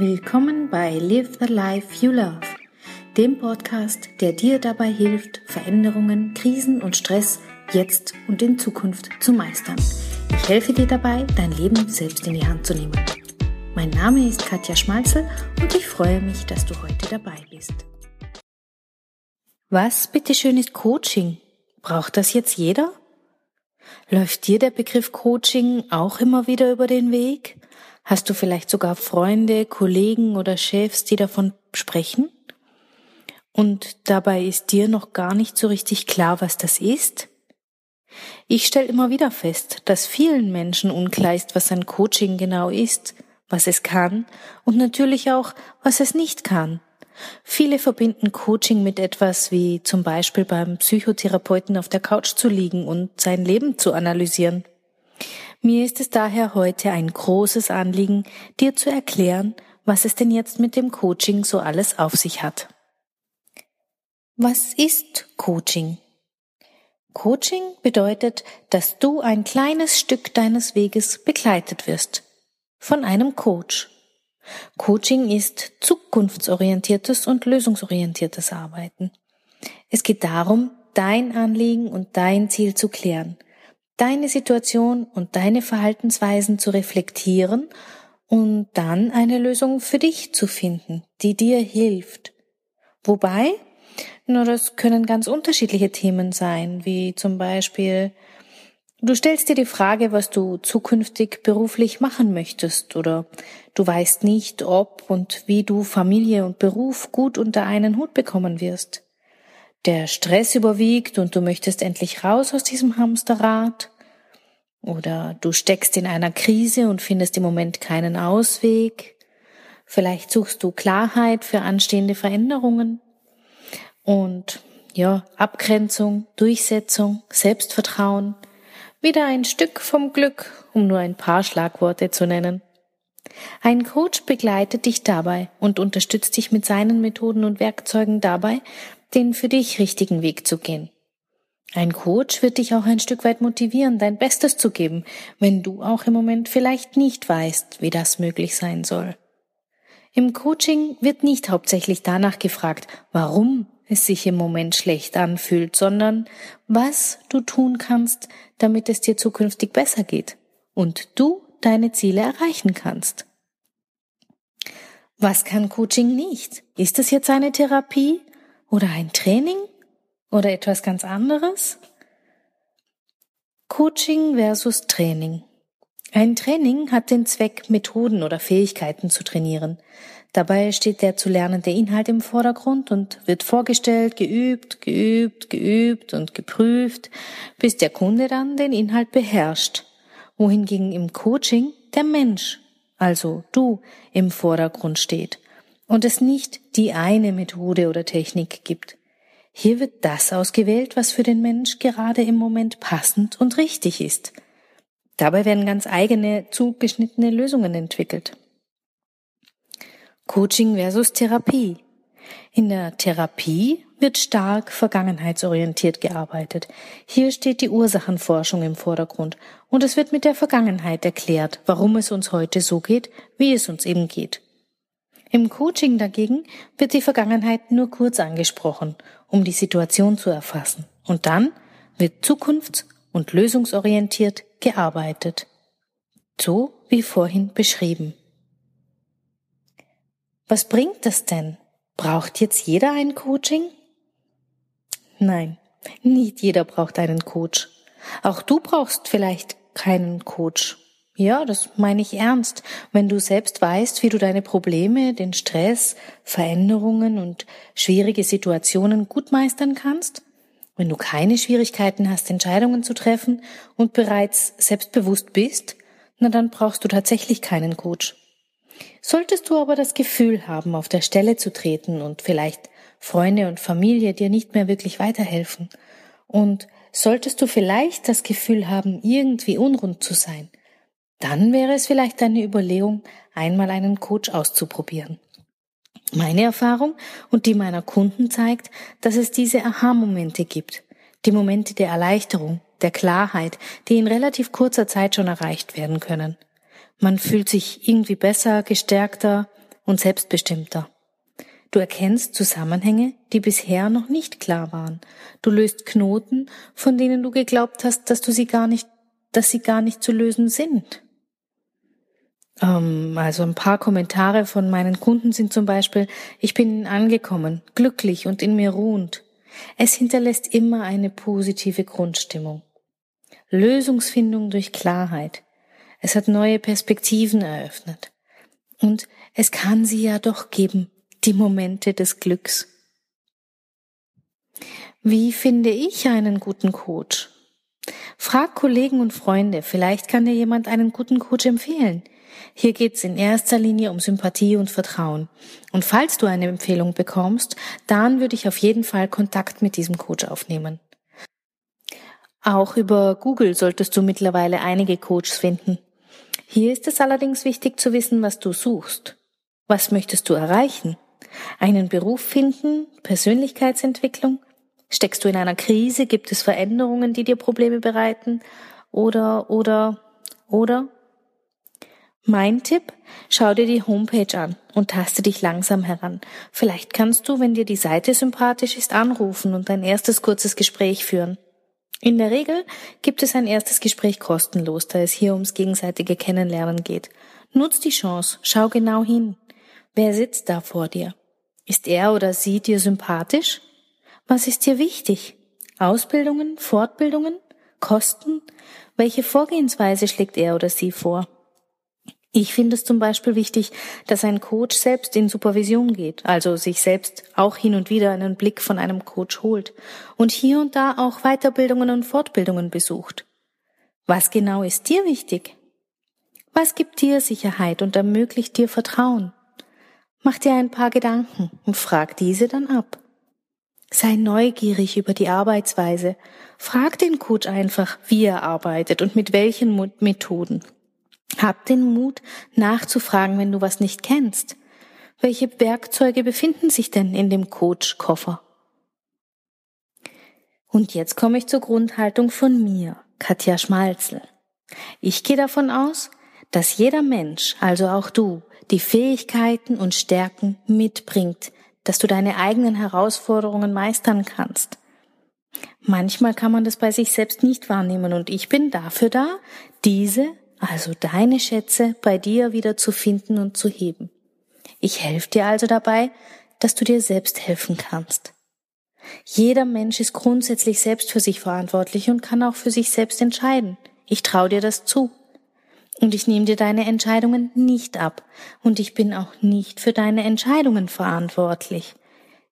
Willkommen bei Live the Life You Love, dem Podcast, der dir dabei hilft, Veränderungen, Krisen und Stress jetzt und in Zukunft zu meistern. Ich helfe dir dabei, dein Leben selbst in die Hand zu nehmen. Mein Name ist Katja Schmalzel und ich freue mich, dass du heute dabei bist. Was bitteschön ist Coaching? Braucht das jetzt jeder? Läuft dir der Begriff Coaching auch immer wieder über den Weg? Hast du vielleicht sogar Freunde, Kollegen oder Chefs, die davon sprechen? Und dabei ist dir noch gar nicht so richtig klar, was das ist? Ich stelle immer wieder fest, dass vielen Menschen unklar ist, was ein Coaching genau ist, was es kann und natürlich auch, was es nicht kann. Viele verbinden Coaching mit etwas wie zum Beispiel beim Psychotherapeuten auf der Couch zu liegen und sein Leben zu analysieren. Mir ist es daher heute ein großes Anliegen, dir zu erklären, was es denn jetzt mit dem Coaching so alles auf sich hat. Was ist Coaching? Coaching bedeutet, dass du ein kleines Stück deines Weges begleitet wirst von einem Coach. Coaching ist zukunftsorientiertes und lösungsorientiertes Arbeiten. Es geht darum, dein Anliegen und dein Ziel zu klären deine Situation und deine Verhaltensweisen zu reflektieren und dann eine Lösung für dich zu finden, die dir hilft. Wobei, nur das können ganz unterschiedliche Themen sein, wie zum Beispiel, du stellst dir die Frage, was du zukünftig beruflich machen möchtest oder du weißt nicht, ob und wie du Familie und Beruf gut unter einen Hut bekommen wirst der Stress überwiegt und du möchtest endlich raus aus diesem Hamsterrad. Oder du steckst in einer Krise und findest im Moment keinen Ausweg. Vielleicht suchst du Klarheit für anstehende Veränderungen. Und ja, Abgrenzung, Durchsetzung, Selbstvertrauen. Wieder ein Stück vom Glück, um nur ein paar Schlagworte zu nennen. Ein Coach begleitet dich dabei und unterstützt dich mit seinen Methoden und Werkzeugen dabei, den für dich richtigen Weg zu gehen. Ein Coach wird dich auch ein Stück weit motivieren, dein Bestes zu geben, wenn du auch im Moment vielleicht nicht weißt, wie das möglich sein soll. Im Coaching wird nicht hauptsächlich danach gefragt, warum es sich im Moment schlecht anfühlt, sondern was du tun kannst, damit es dir zukünftig besser geht und du deine Ziele erreichen kannst. Was kann Coaching nicht? Ist es jetzt eine Therapie oder ein Training oder etwas ganz anderes? Coaching versus Training. Ein Training hat den Zweck, Methoden oder Fähigkeiten zu trainieren. Dabei steht der zu lernende Inhalt im Vordergrund und wird vorgestellt, geübt, geübt, geübt und geprüft, bis der Kunde dann den Inhalt beherrscht. Wohingegen im Coaching der Mensch, also du, im Vordergrund steht und es nicht die eine Methode oder Technik gibt. Hier wird das ausgewählt, was für den Mensch gerade im Moment passend und richtig ist. Dabei werden ganz eigene, zugeschnittene Lösungen entwickelt. Coaching versus Therapie. In der Therapie wird stark vergangenheitsorientiert gearbeitet. Hier steht die Ursachenforschung im Vordergrund und es wird mit der Vergangenheit erklärt, warum es uns heute so geht, wie es uns eben geht. Im Coaching dagegen wird die Vergangenheit nur kurz angesprochen, um die Situation zu erfassen. Und dann wird zukunfts- und lösungsorientiert gearbeitet. So wie vorhin beschrieben. Was bringt das denn? Braucht jetzt jeder ein Coaching? Nein, nicht jeder braucht einen Coach. Auch du brauchst vielleicht keinen Coach. Ja, das meine ich ernst. Wenn du selbst weißt, wie du deine Probleme, den Stress, Veränderungen und schwierige Situationen gut meistern kannst, wenn du keine Schwierigkeiten hast, Entscheidungen zu treffen und bereits selbstbewusst bist, na dann brauchst du tatsächlich keinen Coach. Solltest du aber das Gefühl haben, auf der Stelle zu treten und vielleicht Freunde und Familie dir nicht mehr wirklich weiterhelfen, und solltest du vielleicht das Gefühl haben, irgendwie unrund zu sein, dann wäre es vielleicht eine Überlegung, einmal einen Coach auszuprobieren. Meine Erfahrung und die meiner Kunden zeigt, dass es diese Aha-Momente gibt, die Momente der Erleichterung, der Klarheit, die in relativ kurzer Zeit schon erreicht werden können. Man fühlt sich irgendwie besser, gestärkter und selbstbestimmter. Du erkennst Zusammenhänge, die bisher noch nicht klar waren. Du löst Knoten, von denen du geglaubt hast, dass du sie gar nicht, dass sie gar nicht zu lösen sind. Ähm, also ein paar Kommentare von meinen Kunden sind zum Beispiel, ich bin angekommen, glücklich und in mir ruhend. Es hinterlässt immer eine positive Grundstimmung. Lösungsfindung durch Klarheit. Es hat neue Perspektiven eröffnet. Und es kann sie ja doch geben, die Momente des Glücks. Wie finde ich einen guten Coach? Frag Kollegen und Freunde, vielleicht kann dir jemand einen guten Coach empfehlen. Hier geht's in erster Linie um Sympathie und Vertrauen. Und falls du eine Empfehlung bekommst, dann würde ich auf jeden Fall Kontakt mit diesem Coach aufnehmen. Auch über Google solltest du mittlerweile einige Coaches finden. Hier ist es allerdings wichtig zu wissen, was du suchst. Was möchtest du erreichen? Einen Beruf finden? Persönlichkeitsentwicklung? Steckst du in einer Krise? Gibt es Veränderungen, die dir Probleme bereiten? Oder, oder, oder? Mein Tipp, schau dir die Homepage an und taste dich langsam heran. Vielleicht kannst du, wenn dir die Seite sympathisch ist, anrufen und ein erstes kurzes Gespräch führen. In der Regel gibt es ein erstes Gespräch kostenlos, da es hier ums gegenseitige Kennenlernen geht. Nutz die Chance, schau genau hin. Wer sitzt da vor dir? Ist er oder sie dir sympathisch? Was ist dir wichtig? Ausbildungen, Fortbildungen, Kosten? Welche Vorgehensweise schlägt er oder sie vor? Ich finde es zum Beispiel wichtig, dass ein Coach selbst in Supervision geht, also sich selbst auch hin und wieder einen Blick von einem Coach holt und hier und da auch Weiterbildungen und Fortbildungen besucht. Was genau ist dir wichtig? Was gibt dir Sicherheit und ermöglicht dir Vertrauen? Mach dir ein paar Gedanken und frag diese dann ab. Sei neugierig über die Arbeitsweise. Frag den Coach einfach, wie er arbeitet und mit welchen Methoden. Hab den Mut, nachzufragen, wenn du was nicht kennst. Welche Werkzeuge befinden sich denn in dem Coach-Koffer? Und jetzt komme ich zur Grundhaltung von mir, Katja Schmalzel. Ich gehe davon aus, dass jeder Mensch, also auch du, die Fähigkeiten und Stärken mitbringt, dass du deine eigenen Herausforderungen meistern kannst. Manchmal kann man das bei sich selbst nicht wahrnehmen und ich bin dafür da, diese also deine Schätze bei dir wieder zu finden und zu heben. Ich helfe dir also dabei, dass du dir selbst helfen kannst. Jeder Mensch ist grundsätzlich selbst für sich verantwortlich und kann auch für sich selbst entscheiden. Ich traue dir das zu. Und ich nehme dir deine Entscheidungen nicht ab. Und ich bin auch nicht für deine Entscheidungen verantwortlich.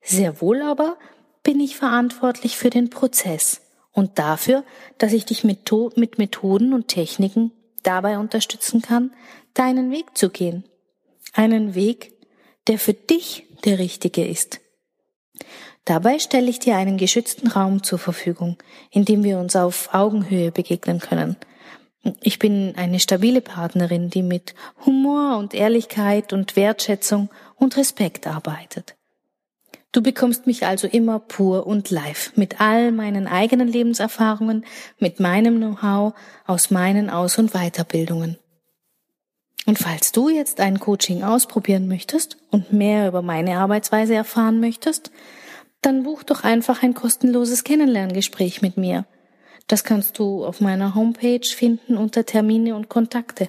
Sehr wohl aber bin ich verantwortlich für den Prozess und dafür, dass ich dich mit, Methoden und Techniken dabei unterstützen kann, deinen Weg zu gehen. Einen Weg, der für dich der richtige ist. Dabei stelle ich dir einen geschützten Raum zur Verfügung, in dem wir uns auf Augenhöhe begegnen können. Ich bin eine stabile Partnerin, die mit Humor und Ehrlichkeit und Wertschätzung und Respekt arbeitet. Du bekommst mich also immer pur und live mit all meinen eigenen Lebenserfahrungen, mit meinem Know-how aus meinen Aus- und Weiterbildungen. Und falls du jetzt ein Coaching ausprobieren möchtest und mehr über meine Arbeitsweise erfahren möchtest, dann buch doch einfach ein kostenloses Kennenlerngespräch mit mir. Das kannst du auf meiner Homepage finden unter Termine und Kontakte.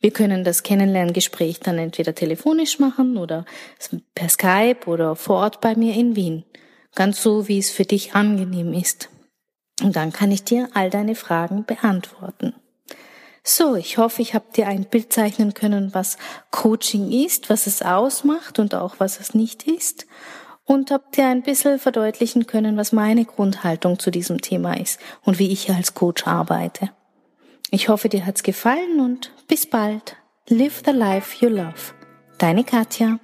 Wir können das Kennenlerngespräch dann entweder telefonisch machen oder per Skype oder vor Ort bei mir in Wien. Ganz so, wie es für dich angenehm ist. Und dann kann ich dir all deine Fragen beantworten. So, ich hoffe, ich habe dir ein Bild zeichnen können, was Coaching ist, was es ausmacht und auch was es nicht ist. Und habe dir ein bisschen verdeutlichen können, was meine Grundhaltung zu diesem Thema ist und wie ich als Coach arbeite. Ich hoffe, dir hat's gefallen und bis bald. Live the life you love. Deine Katja.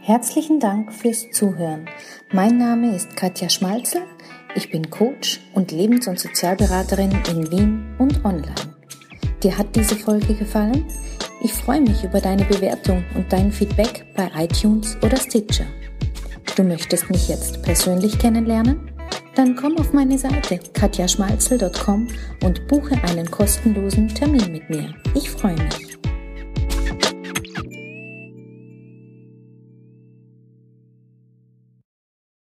Herzlichen Dank fürs Zuhören. Mein Name ist Katja Schmalzel. Ich bin Coach und Lebens- und Sozialberaterin in Wien und online. Dir hat diese Folge gefallen? Ich freue mich über deine Bewertung und dein Feedback bei iTunes oder Stitcher. Du möchtest mich jetzt persönlich kennenlernen? Dann komm auf meine Seite katjaschmalzel.com und buche einen kostenlosen Termin mit mir. Ich freue mich.